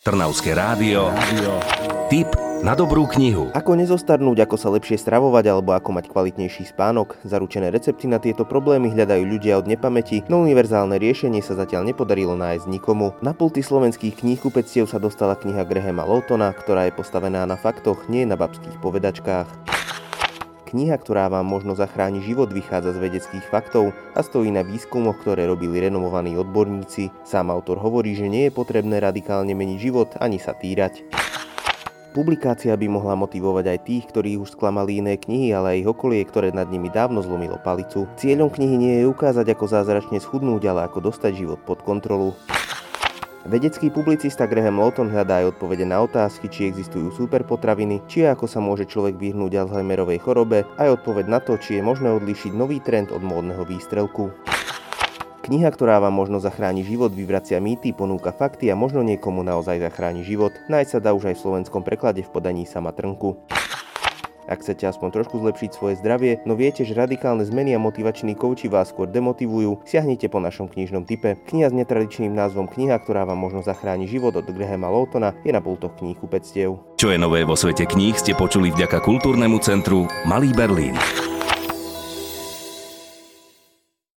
Trnavské rádio. Tip na dobrú knihu. Ako nezostarnúť, ako sa lepšie stravovať alebo ako mať kvalitnejší spánok. Zaručené recepty na tieto problémy hľadajú ľudia od nepamäti, no univerzálne riešenie sa zatiaľ nepodarilo nájsť nikomu. Na pulty slovenských kníhkupectiev sa dostala kniha Grahama Lowtona, ktorá je postavená na faktoch, nie na babských povedačkách. Kniha, ktorá vám možno zachráni život, vychádza z vedeckých faktov a stojí na výskumoch, ktoré robili renomovaní odborníci. Sám autor hovorí, že nie je potrebné radikálne meniť život ani sa týrať. Publikácia by mohla motivovať aj tých, ktorí už sklamali iné knihy, ale aj ich okolie, ktoré nad nimi dávno zlomilo palicu. Cieľom knihy nie je ukázať, ako zázračne schudnúť, ale ako dostať život pod kontrolu. Vedecký publicista Graham Lawton hľadá aj odpovede na otázky, či existujú superpotraviny, či ako sa môže človek vyhnúť Alzheimerovej chorobe, aj odpoveď na to, či je možné odlíšiť nový trend od módneho výstrelku. Kniha, ktorá vám možno zachráni život, vyvracia mýty, ponúka fakty a možno niekomu naozaj zachráni život. Nájsť sa dá už aj v slovenskom preklade v podaní sama Trnku. Ak chcete aspoň trošku zlepšiť svoje zdravie, no viete, že radikálne zmeny a motivační kouči vás skôr demotivujú, siahnite po našom knižnom type. Kniha s netradičným názvom Kniha, ktorá vám možno zachráni život od Grahama Lawtona, je na pultoch kníh Pectiev. Čo je nové vo svete kníh ste počuli vďaka kultúrnemu centru Malý Berlín.